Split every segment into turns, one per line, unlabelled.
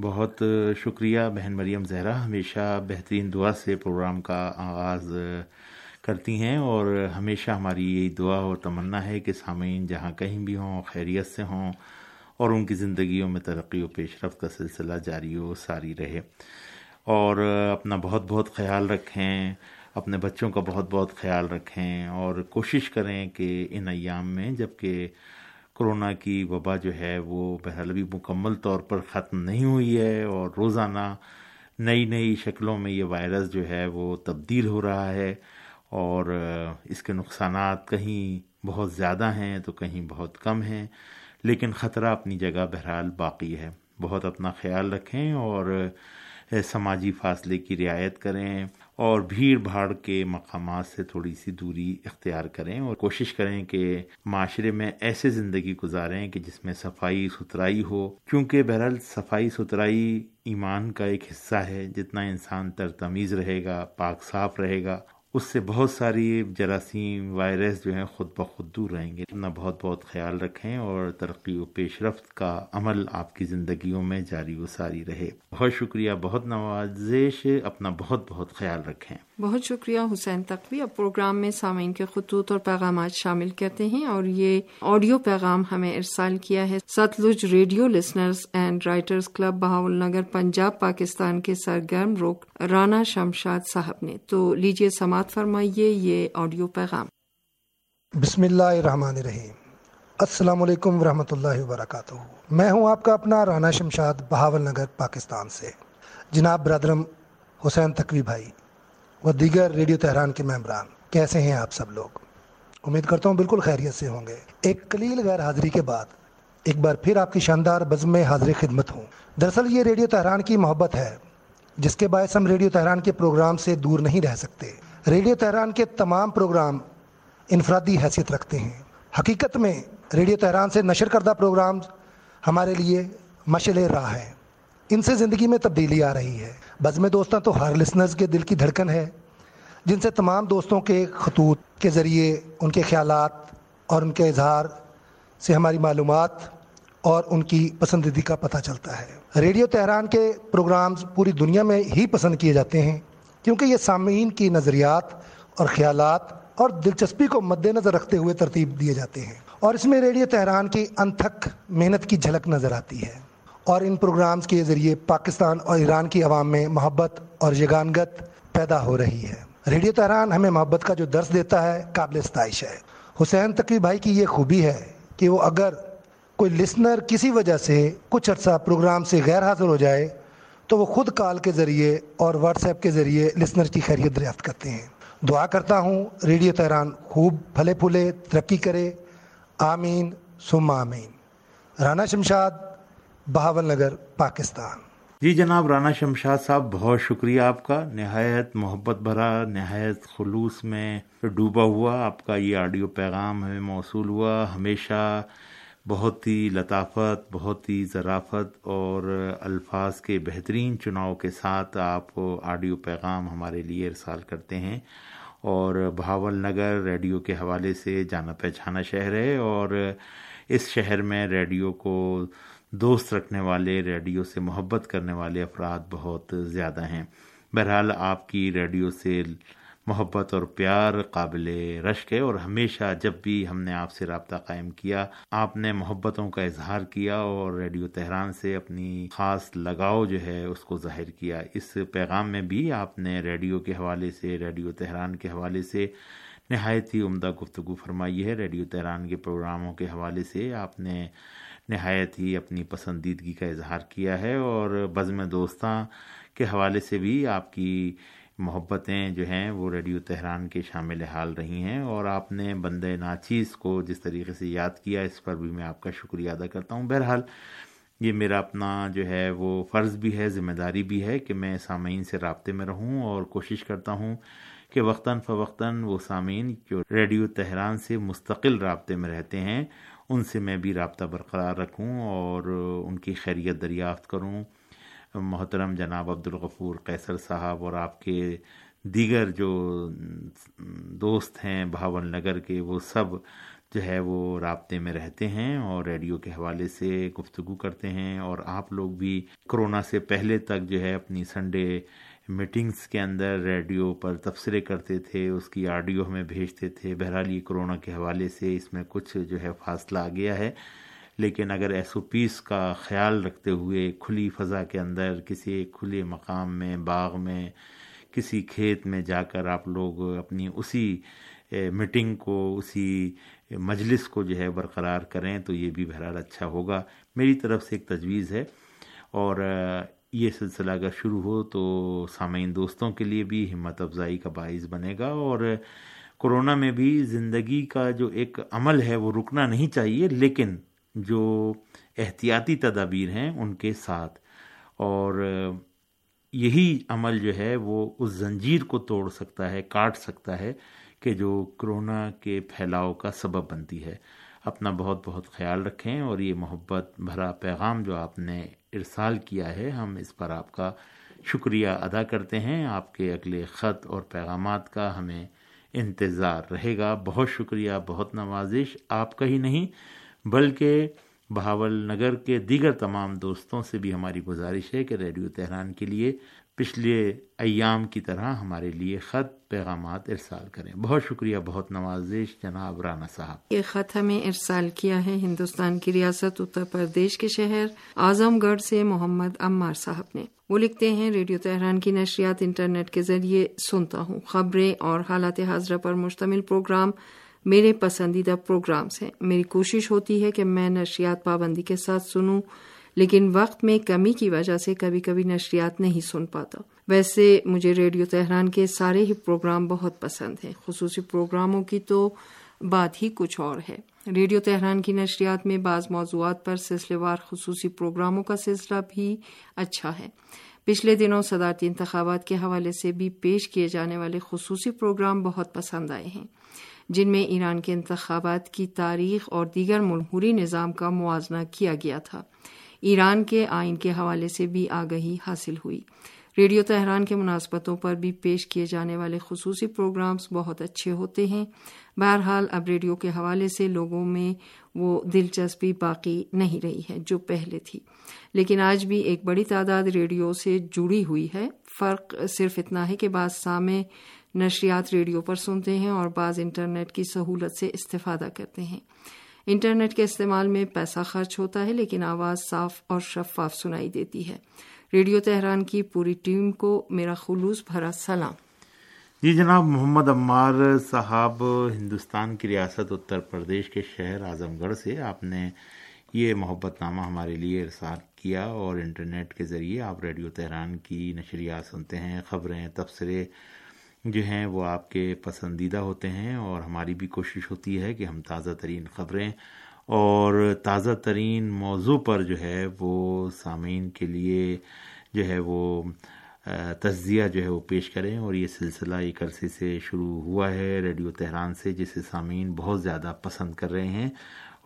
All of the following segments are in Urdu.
بہت شکریہ بہن مریم زہرا، ہمیشہ بہترین دعا سے پروگرام کا آغاز کرتی ہیں اور ہمیشہ ہماری یہی دعا اور تمنا ہے کہ سامعین جہاں کہیں بھی ہوں، خیریت سے ہوں اور ان کی زندگیوں میں ترقی و پیش رفت کا سلسلہ جاری و ساری رہے۔ اور اپنا بہت بہت خیال رکھیں، اپنے بچوں کا بہت بہت خیال رکھیں اور کوشش کریں کہ ان ایام میں جبکہ کرونا کی وبا جو ہے وہ بہرحال ابھی مکمل طور پر ختم نہیں ہوئی ہے اور روزانہ نئی نئی شکلوں میں یہ وائرس جو ہے وہ تبدیل ہو رہا ہے اور اس کے نقصانات کہیں بہت زیادہ ہیں تو کہیں بہت کم ہیں، لیکن خطرہ اپنی جگہ بہرحال باقی ہے۔ بہت اپنا خیال رکھیں اور سماجی فاصلے کی رعایت کریں۔ اور بھیڑ بھاڑ کے مقامات سے تھوڑی سی دوری اختیار کریں اور کوشش کریں کہ معاشرے میں ایسے زندگی گزاریں کہ جس میں صفائی ستھرائی ہو، کیونکہ بہرحال صفائی ستھرائی ایمان کا ایک حصہ ہے۔ جتنا انسان ترتمیز رہے گا، پاک صاف رہے گا اس سے بہت ساری جراثیم وائرس جو ہیں خود بخود دور رہیں گے۔ اپنا بہت بہت خیال رکھیں اور ترقی و پیش رفت کا عمل آپ کی زندگیوں میں جاری و ساری رہے۔ بہت شکریہ، بہت نوازش، اپنا بہت بہت خیال رکھیں۔
بہت شکریہ حسین تقوی اب پروگرام میں سامعین کے خطوط اور پیغامات شامل کرتے ہیں اور یہ آڈیو پیغام ہمیں ارسال کیا ہے۔ Sutlej radio listeners and writers club Bahawalnagar, Punjab, Pakistan کے سرگرم روک رانا شمشاد صاحب نے۔ تو لیجیے سماعت فرمائیے یہ آڈیو پیغام۔
بسم اللہ الرحمن الرحیم۔ السلام علیکم ورحمۃ اللہ وبرکاتہ۔ میں ہوں آپ کا اپنا رانا شمشاد، بہاول نگر، پاکستان سے۔ جناب برادرم حسین تقوی بھائی و دیگر ریڈیو تہران کے ممبران، کیسے ہیں آپ سب لوگ؟ امید کرتا ہوں بالکل خیریت سے ہوں گے۔ ایک قلیل غیر حاضری کے بعد، ایک بار پھر آپ کی شاندار بزم میں حاضر خدمت ہوں۔ دراصل یہ ریڈیو تہران کی محبت ہے، جس کے باعث ہم ریڈیو تہران کے پروگرام سے دور نہیں رہ سکتے۔ ریڈیو تہران کے تمام پروگرام انفرادی حیثیت رکھتے ہیں۔ حقیقت میں، ریڈیو تہران سے نشر کردہ پروگرام ہمارے لیے مشل راہ ہے۔ ان سے زندگی میں تبدیلی آ رہی ہے۔ بزم دوستاں، تو ہر لسنرز کے دل کی دھڑکن ہے۔ جن سے تمام دوستوں کے خطوط کے ذریعے، ان کے خیالات اور ان کے اظہار سے ہماری معلومات اور ان کی پسندیدگی کا پتہ چلتا ہے۔ ریڈیو تہران کے پروگرامز پوری دنیا میں ہی پسند کیے جاتے ہیں، کیونکہ یہ سامعین کی نظریات اور خیالات اور دلچسپی کو مد نظر رکھتے ہوئے ترتیب دیے جاتے ہیں۔ اور اس میں ریڈیو تہران کی انتھک محنت کی جھلک نظر آتی ہے۔ اور ان پروگرامز کے ذریعے پاکستان اور ایران کی عوام میں محبت اور یگانگت پیدا ہو رہی ہے۔ ریڈیو تہران ہمیں محبت کا جو درس دیتا ہے قابل ستائش ہے۔ حسین تقوی بھائی کی یہ خوبی ہے کہ وہ اگر کوئی لسنر کسی وجہ سے کچھ عرصہ پروگرام سے غیر حاضر ہو جائے تو وہ خود کال کے ذریعے اور واٹس ایپ کے ذریعے لسنر کی خیریت دریافت کرتے ہیں۔ دعا کرتا ہوں ریڈیو تہران خوب پھلے پھولے، ترقی کرے۔ آمین سم آمین۔ رانا شمشاد بہاول نگر، پاکستان۔
جی جناب، رانا شمشاد صاحب، بہت شکریہ آپ کا۔ نہایت محبت بھرا، نہایت خلوص میں ڈوبا ہوا۔ آپ کا یہ آڈیو پیغام ہمیں موصول ہوا۔ ہمیشہ بہت ہی لطافت، بہت ہی ذرافت اور الفاظ کے بہترین چناؤ کے ساتھ آپ آڈیو پیغام ہمارے لیے ارسال کرتے ہیں۔ اور بہاول نگر ریڈیو کے حوالے سے جانا پہچانا شہر ہے اور اس شہر میں ریڈیو کو دوست رکھنے والے، ریڈیو سے محبت کرنے والے افراد بہت زیادہ ہیں۔ بہرحال آپ کی ریڈیو سے محبت اور پیار قابل رشک ہے اور ہمیشہ جب بھی ہم نے آپ سے رابطہ قائم کیا، آپ نے محبتوں کا اظہار کیا اور ریڈیو تہران سے اپنی خاص لگاؤ جو ہے اس کو ظاہر کیا۔ اس پیغام میں بھی آپ نے ریڈیو کے حوالے سے، ریڈیو تہران کے حوالے سے نہایت ہی عمدہ گفتگو فرمائی ہے۔ ریڈیو تہران کے پروگراموں کے حوالے سے آپ نے نہایت ہی اپنی پسندیدگی کا اظہار کیا ہے اور بزم دوستاں کے حوالے سے بھی آپ کی محبتیں جو ہیں وہ ریڈیو تہران کے شامل حال رہی ہیں اور آپ نے بندے ناچیز کو جس طریقے سے یاد کیا اس پر بھی میں آپ کا شکریہ ادا کرتا ہوں۔ بہرحال یہ میرا اپنا جو ہے وہ فرض بھی ہے، ذمہ داری بھی ہے کہ میں سامعین سے رابطے میں رہوں اور کوشش کرتا ہوں کہ وقتاً فوقتاً وہ سامعین جو ریڈیو تہران سے مستقل رابطے میں رہتے ہیں ان سے میں بھی رابطہ برقرار رکھوں اور ان کی خیریت دریافت کروں۔ محترم جناب عبدالغفور قیصر صاحب اور آپ کے دیگر جو دوست ہیں بہاول نگر کے، وہ سب جو ہے وہ رابطے میں رہتے ہیں اور ریڈیو کے حوالے سے گفتگو کرتے ہیں اور آپ لوگ بھی کرونا سے پہلے تک جو ہے اپنی سنڈے میٹنگز کے اندر ریڈیو پر تبصرے کرتے تھے، اس کی آڈیو ہمیں بھیجتے تھے۔ بہرحال یہ کرونا کے حوالے سے اس میں کچھ جو ہے فاصلہ آ گیا ہے۔ لیکن اگر ایس او پیس کا خیال رکھتے ہوئے کھلی فضا کے اندر، کسی کھلے مقام میں، باغ میں، کسی کھیت میں جا کر آپ لوگ اپنی اسی میٹنگ کو، اسی مجلس کو جو ہے برقرار کریں تو یہ بھی بہرحال اچھا ہوگا۔ میری طرف سے ایک تجویز ہے اور یہ سلسلہ اگر شروع ہو تو سامعین دوستوں کے لیے بھی ہمت افزائی کا باعث بنے گا اور کرونا میں بھی زندگی کا جو ایک عمل ہے وہ رکنا نہیں چاہیے، لیکن جو احتیاطی تدابیر ہیں ان کے ساتھ۔ اور یہی عمل جو ہے وہ اس زنجیر کو توڑ سکتا ہے، کاٹ سکتا ہے کہ جو کرونا کے پھیلاؤ کا سبب بنتی ہے۔ اپنا بہت بہت خیال رکھیں اور یہ محبت بھرا پیغام جو آپ نے ارسال کیا ہے، ہم اس پر آپ کا شکریہ ادا کرتے ہیں۔ آپ کے اگلے خط اور پیغامات کا ہمیں انتظار رہے گا۔ بہت شکریہ، بہت نوازش۔ آپ کا ہی نہیں، بلکہ بہاول نگر کے دیگر تمام دوستوں سے بھی ہماری گزارش ہے کہ ریڈیو تہران کے لیے پچھلے ایام کی طرح ہمارے لیے خط پیغامات ارسال کریں۔ بہت شکریہ، بہت نوازش جناب رانا صاحب۔
یہ خط ہمیں ارسال کیا ہے ہندوستان کی ریاست اتر پردیش کے شہر اعظم گڑھ سے محمد عمار صاحب نے۔ وہ لکھتے ہیں، ریڈیو تہران کی نشریات انٹرنیٹ کے ذریعے سنتا ہوں۔ خبریں اور حالات حاضرہ پر مشتمل پروگرام میرے پسندیدہ پروگرامز ہیں۔ میری کوشش ہوتی ہے کہ میں نشریات پابندی کے ساتھ سنوں۔ لیکن وقت میں کمی کی وجہ سے کبھی کبھی نشریات نہیں سن پاتا۔ ویسے مجھے ریڈیو تہران کے سارے ہی پروگرام بہت پسند ہیں، خصوصی پروگراموں کی تو بات ہی کچھ اور ہے۔ ریڈیو تہران کی نشریات میں بعض موضوعات پر سلسلے وار خصوصی پروگراموں کا سلسلہ بھی اچھا ہے۔ پچھلے دنوں صدارتی انتخابات کے حوالے سے بھی پیش کیے جانے والے خصوصی پروگرام بہت پسند آئے ہیں، جن میں ایران کے انتخابات کی تاریخ اور دیگر ملحوری نظام کا موازنہ کیا گیا تھا۔ ایران کے آئین کے حوالے سے بھی آگہی حاصل ہوئی۔ ریڈیو تہران کے مناسبتوں پر بھی پیش کیے جانے والے خصوصی پروگرامز بہت اچھے ہوتے ہیں۔ بہرحال، اب ریڈیو کے حوالے سے لوگوں میں وہ دلچسپی باقی نہیں رہی ہے جو پہلے تھی۔ لیکن آج بھی ایک بڑی تعداد ریڈیو سے جڑی ہوئی ہے۔ فرق صرف اتنا ہے کہ بعض سامع نشریات ریڈیو پر سنتے ہیں اور بعض انٹرنیٹ کی سہولت سے استفادہ کرتے ہیں۔ انٹرنیٹ کے استعمال میں پیسہ خرچ ہوتا ہے، لیکن آواز صاف اور شفاف سنائی دیتی ہے۔ ریڈیو تہران کی پوری ٹیم کو میرا خلوص بھرا سلام۔
جی جناب، محمد عمار صاحب، ہندوستان کی ریاست اتر پردیش کے شہر اعظم گڑھ سے آپ نے یہ محبت نامہ ہمارے لیے ارسال کیا اور انٹرنیٹ کے ذریعے آپ ریڈیو تہران کی نشریات سنتے ہیں، خبریں، تبصرے جو ہیں وہ آپ کے پسندیدہ ہوتے ہیں اور ہماری بھی کوشش ہوتی ہے کہ ہم تازہ ترین خبریں اور تازہ ترین موضوع پر جو ہے وہ سامعین کے لیے جو ہے وہ تجزیہ جو ہے وہ پیش کریں اور یہ سلسلہ ایک عرصے سے شروع ہوا ہے ریڈیو تہران سے، جسے سامعین بہت زیادہ پسند کر رہے ہیں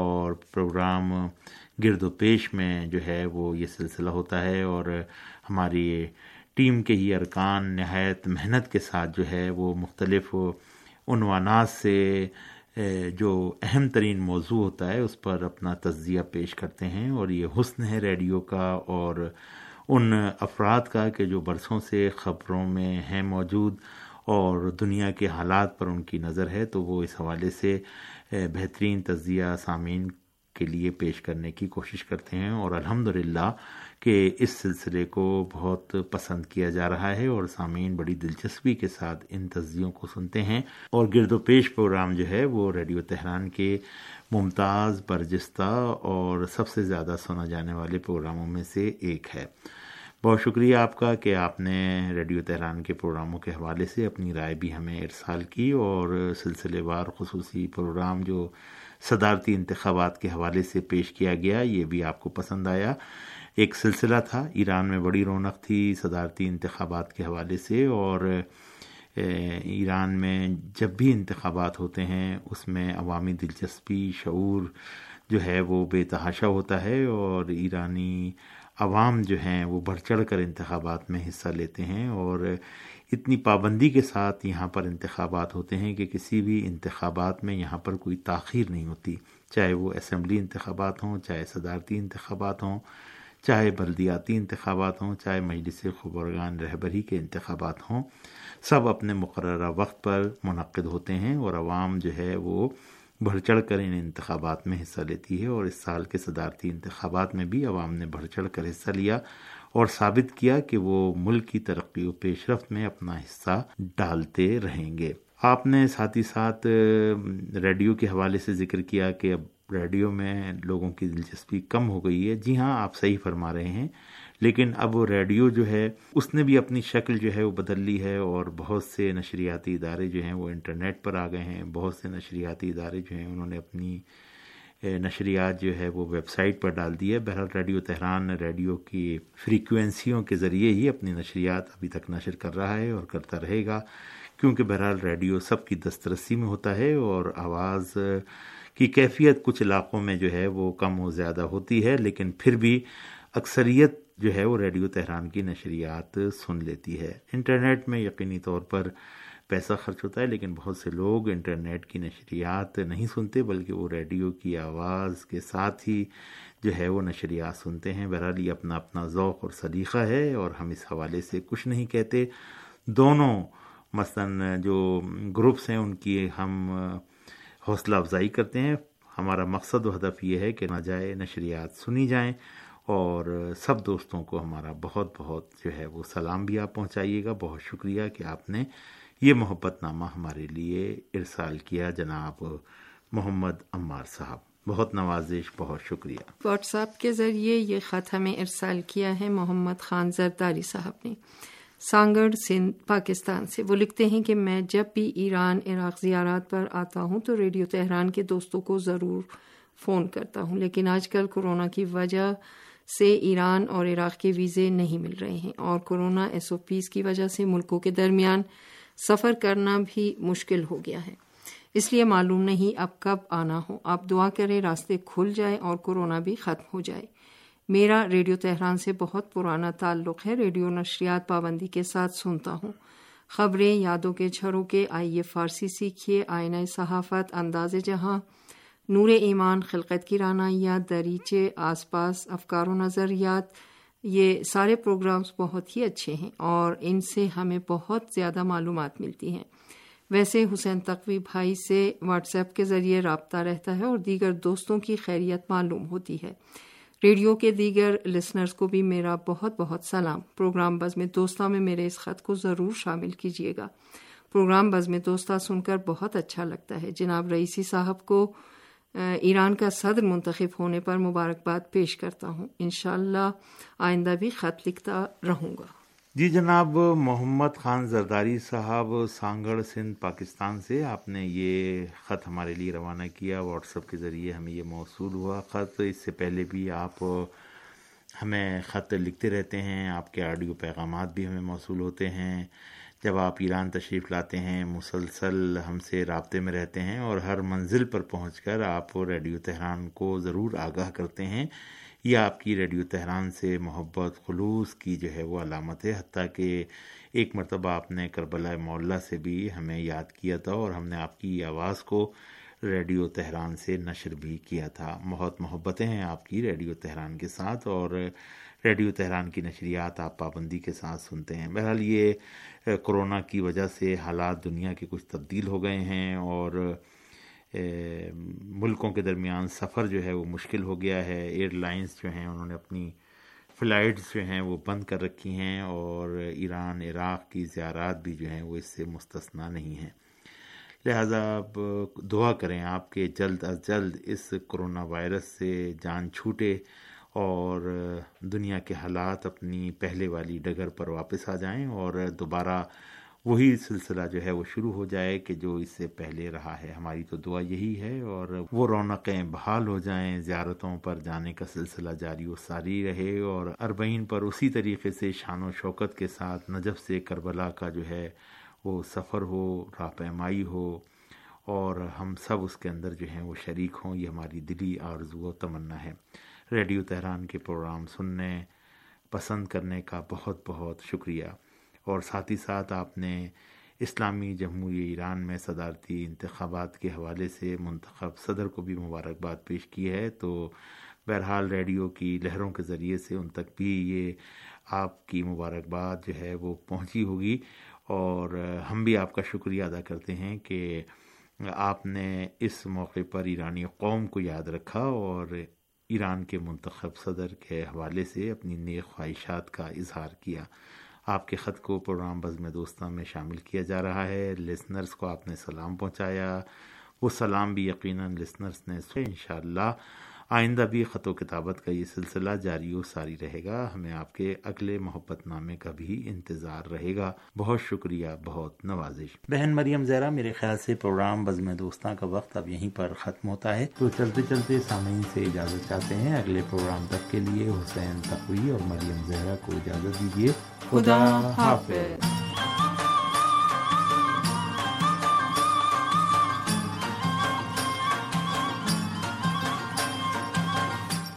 اور پروگرام گرد و پیش میں جو ہے وہ یہ سلسلہ ہوتا ہے اور ہماری ٹیم کے ہی ارکان، نہایت محنت کے ساتھ جو ہے وہ مختلف عنوانات سے جو اہم ترین موضوع ہوتا ہے، اس پر اپنا تجزیہ پیش کرتے ہیں اور یہ حسن ہے ریڈیو کا اور ان افراد کا کہ جو برسوں سے خبروں میں ہیں موجود اور دنیا کے حالات پر ان کی نظر ہے، تو وہ اس حوالے سے بہترین تجزیہ سامعین کے لیے پیش کرنے کی کوشش کرتے ہیں اور الحمد کہ اس سلسلے کو بہت پسند کیا جا رہا ہے اور سامعین بڑی دلچسپی کے ساتھ ان تصدیوں کو سنتے ہیں اور گرد و پیش پروگرام جو ہے وہ ریڈیو تہران کے ممتاز، برجستہ اور سب سے زیادہ سنا جانے والے پروگراموں میں سے ایک ہے۔ بہت شکریہ آپ کا کہ آپ نے ریڈیو تہران کے پروگراموں کے حوالے سے اپنی رائے بھی ہمیں ارسال کی اور سلسلے وار خصوصی پروگرام جو صدارتی انتخابات کے حوالے سے پیش کیا گیا یہ بھی آپ کو پسند آیا۔ ایک سلسلہ تھا۔ ایران میں بڑی رونق تھی صدارتی انتخابات کے حوالے سے اور ایران میں جب بھی انتخابات ہوتے ہیں، اس میں عوامی دلچسپی، شعور جو ہے وہ بے تحاشا ہوتا ہے اور ایرانی عوام جو ہیں وہ بڑھ چڑھ کر انتخابات میں حصہ لیتے ہیں اور اتنی پابندی کے ساتھ یہاں پر انتخابات ہوتے ہیں کہ کسی بھی انتخابات میں یہاں پر کوئی تاخیر نہیں ہوتی۔ چاہے وہ اسمبلی انتخابات ہوں، چاہے صدارتی انتخابات ہوں چاہے بلدیاتی انتخابات ہوں، چاہے مجلس خبرگان رہبری کے انتخابات ہوں، سب اپنے مقررہ وقت پر منعقد ہوتے ہیں اور عوام جو ہے وہ بڑھ چڑھ کر ان انتخابات میں حصہ لیتی ہے اور اس سال کے صدارتی انتخابات میں بھی عوام نے بڑھ چڑھ کر حصہ لیا اور ثابت کیا کہ وہ ملک کی ترقی و پیش رفت میں اپنا حصہ ڈالتے رہیں گے۔ آپ نے ساتھ ہی ساتھ ریڈیو کے حوالے سے ذکر کیا کہ اب ریڈیو میں لوگوں کی دلچسپی کم ہو گئی ہے۔ جی ہاں آپ صحیح فرما رہے ہیں، لیکن اب وہ ریڈیو جو ہے، اس نے بھی اپنی شکل جو ہے وہ بدل لی ہے اور بہت سے نشریاتی ادارے جو ہیں وہ انٹرنیٹ پر آ گئے ہیں۔ بہت سے نشریاتی ادارے جو ہیں، انہوں نے اپنی نشریات جو ہے وہ ویب سائٹ پر ڈال دی ہے۔ بہرحال ریڈیو تہران ریڈیو کی فریکوینسیوں کے ذریعے ہی اپنی نشریات ابھی تک نشر کر رہا ہے اور کرتا رہے گا، کیونکہ بہرحال ریڈیو سب کی دسترسی میں ہوتا ہے اور آواز کی کیفیت کچھ علاقوں میں جو ہے وہ کم و زیادہ ہوتی ہے، لیکن پھر بھی اکثریت جو ہے وہ ریڈیو تہران کی نشریات سن لیتی ہے۔ انٹرنیٹ میں یقینی طور پر پیسہ خرچ ہوتا ہے، لیکن بہت سے لوگ انٹرنیٹ کی نشریات نہیں سنتے، بلکہ وہ ریڈیو کی آواز کے ساتھ ہی جو ہے وہ نشریات سنتے ہیں۔ بہرحال یہ اپنا اپنا ذوق اور سلیقہ ہے، اور ہم اس حوالے سے کچھ نہیں کہتے۔ دونوں مثلا جو گروپس ہیں، ان کی ہم حوصلہ افزائی کرتے ہیں۔ ہمارا مقصد و ہدف یہ ہے کہ نہ جائے نشریات سنی جائیں اور سب دوستوں کو ہمارا بہت بہت جو ہے وہ سلام بھی آپ پہنچائیے گا۔ بہت شکریہ کہ آپ نے یہ محبت نامہ ہمارے لیے ارسال کیا، جناب محمد عمار صاحب۔ بہت نوازش، بہت شکریہ۔
واٹس ایپ کے ذریعے یہ خط ہمیں ارسال کیا ہے محمد خان زرداری صاحب نے۔ سانگڑ، سندھ، پاکستان سے۔ وہ لکھتے ہیں کہ میں جب بھی ایران، عراق زیارات پر آتا ہوں تو ریڈیو تہران کے دوستوں کو ضرور فون کرتا ہوں، لیکن آج کل کورونا کی وجہ سے ایران اور عراق کے ویزے نہیں مل رہے ہیں اور کورونا ایس او پیز کی وجہ سے ملکوں کے درمیان سفر کرنا بھی مشکل ہو گیا ہے۔ اس لیے معلوم نہیں اب کب آنا ہو۔ آپ دعا کریں راستے کھل جائے اور کورونا بھی ختم ہو جائے۔ میرا ریڈیو تہران سے بہت پرانا تعلق ہے۔ ریڈیو نشریات پابندی کے ساتھ سنتا ہوں۔ خبریں، یادوں کے جھروں کے، آئیے فارسی سیکھیے۔ آئینہ صحافت، انداز جہاں۔ نور ایمان، خلقت کی رانائیات، دریچے، آس پاس، افکار و نظریات۔ یہ سارے پروگرامز بہت ہی اچھے ہیں اور ان سے ہمیں بہت زیادہ معلومات ملتی ہیں۔ ویسے حسین تقوی بھائی سے واٹس ایپ کے ذریعے رابطہ رہتا ہے اور دیگر دوستوں کی خیریت معلوم ہوتی ہے۔ ریڈیو کے دیگر لسنرز کو بھی میرا بہت بہت سلام۔ پروگرام بز میں دوستہ میں میرے اس خط کو ضرور شامل کیجیے گا۔ پروگرام بز میں دوستہ سن کر بہت اچھا لگتا ہے۔ جناب رئیسی صاحب کو ایران کا صدر منتخب ہونے پر مبارکباد پیش کرتا ہوں۔ انشاءاللہ آئندہ بھی خط لکھتا رہوں گا۔
جی جناب، محمد خان زرداری صاحب سانگڑ سندھ، پاکستان سے۔ آپ نے یہ خط ہمارے لیے روانہ کیا، واٹس ایپ کے ذریعے ہمیں یہ موصول ہوا خط۔ اس سے پہلے بھی آپ ہمیں خط لکھتے رہتے ہیں، آپ کے آڈیو پیغامات بھی ہمیں موصول ہوتے ہیں۔ جب آپ ایران تشریف لاتے ہیں، مسلسل ہم سے رابطے میں رہتے ہیں اور ہر منزل پر پہنچ کر آپ ریڈیو تہران کو ضرور آگاہ کرتے ہیں۔ یہ آپ کی ریڈیو تہران سے محبت خلوص کی جو ہے وہ علامت ہے، حتیٰ کہ ایک مرتبہ آپ نے کربلا معلّہ سے بھی ہمیں یاد کیا تھا اور ہم نے آپ کی آواز کو ریڈیو تہران سے نشر بھی کیا تھا۔ بہت محبتیں ہیں آپ کی ریڈیو تہران کے ساتھ اور ریڈیو تہران کی نشریات آپ پابندی کے ساتھ سنتے ہیں۔ بہرحال یہ کرونا کی وجہ سے حالات دنیا کے کچھ تبدیل ہو گئے ہیں اور ملکوں کے درمیان سفر جو ہے وہ مشکل ہو گیا ہے۔ ایئر لائنس جو ہیں، انہوں نے اپنی فلائٹس جو ہیں وہ بند کر رکھی ہیں اور ایران، عراق کی زیارات بھی جو ہیں وہ اس سے مستثنا نہیں ہیں۔ لہذا آپ دعا کریں آپ کے جلد از جلد اس کرونا وائرس سے جان چھوٹے اور دنیا کے حالات اپنی پہلے والی ڈگر پر واپس آ جائیں اور دوبارہ وہی سلسلہ جو ہے وہ شروع ہو جائے کہ جو اس سے پہلے رہا ہے۔ ہماری تو دعا یہی ہے اور وہ رونقیں بحال ہو جائیں، زیارتوں پر جانے کا سلسلہ جاری و ساری رہے اور اربعین پر اسی طریقے سے شان و شوکت کے ساتھ نجف سے کربلا کا جو ہے وہ سفر ہو، راہ پیمائی ہو اور ہم سب اس کے اندر جو ہیں وہ شریک ہوں، یہ ہماری دلی آرزو و تمنا ہے۔ ریڈیو تہران کے پروگرام سننے، پسند کرنے کا بہت بہت شکریہ۔ اور ساتھ ہی ساتھ آپ نے اسلامی جمہوری ایران میں صدارتی انتخابات کے حوالے سے منتخب صدر کو بھی مبارکباد پیش کی ہے تو بہرحال ریڈیو کی لہروں کے ذریعے سے ان تک بھی یہ آپ کی مبارکباد جو ہے وہ پہنچی ہوگی اور ہم بھی آپ کا شکریہ ادا کرتے ہیں کہ آپ نے اس موقع پر ایرانی قوم کو یاد رکھا اور ایران کے منتخب صدر کے حوالے سے اپنی نیک خواہشات کا اظہار کیا۔ آپ کے خط کو پروگرام بزم دوستاں میں شامل کیا جا رہا ہے۔ لسنرز کو آپ نے سلام پہنچایا۔ وہ سلام بھی یقیناً لسنرز نے انشاءاللہ آئندہ بھی خط و کتابت کا یہ سلسلہ جاری و ساری رہے گا۔ ہمیں آپ کے اگلے محبت نامے کا بھی انتظار رہے گا۔ بہت شکریہ بہت نوازش۔ بہن مریم زہرا میرے خیال سے پروگرام بزم دوستاں کا وقت اب یہیں پر ختم ہوتا ہے۔ تو چلتے چلتے سامعین سے اجازت چاہتے ہیں۔ اگلے پروگرام تک کے لیے حسین تقوی اور مریم زہرا کو اجازت دیجیے۔
خدا حافظ۔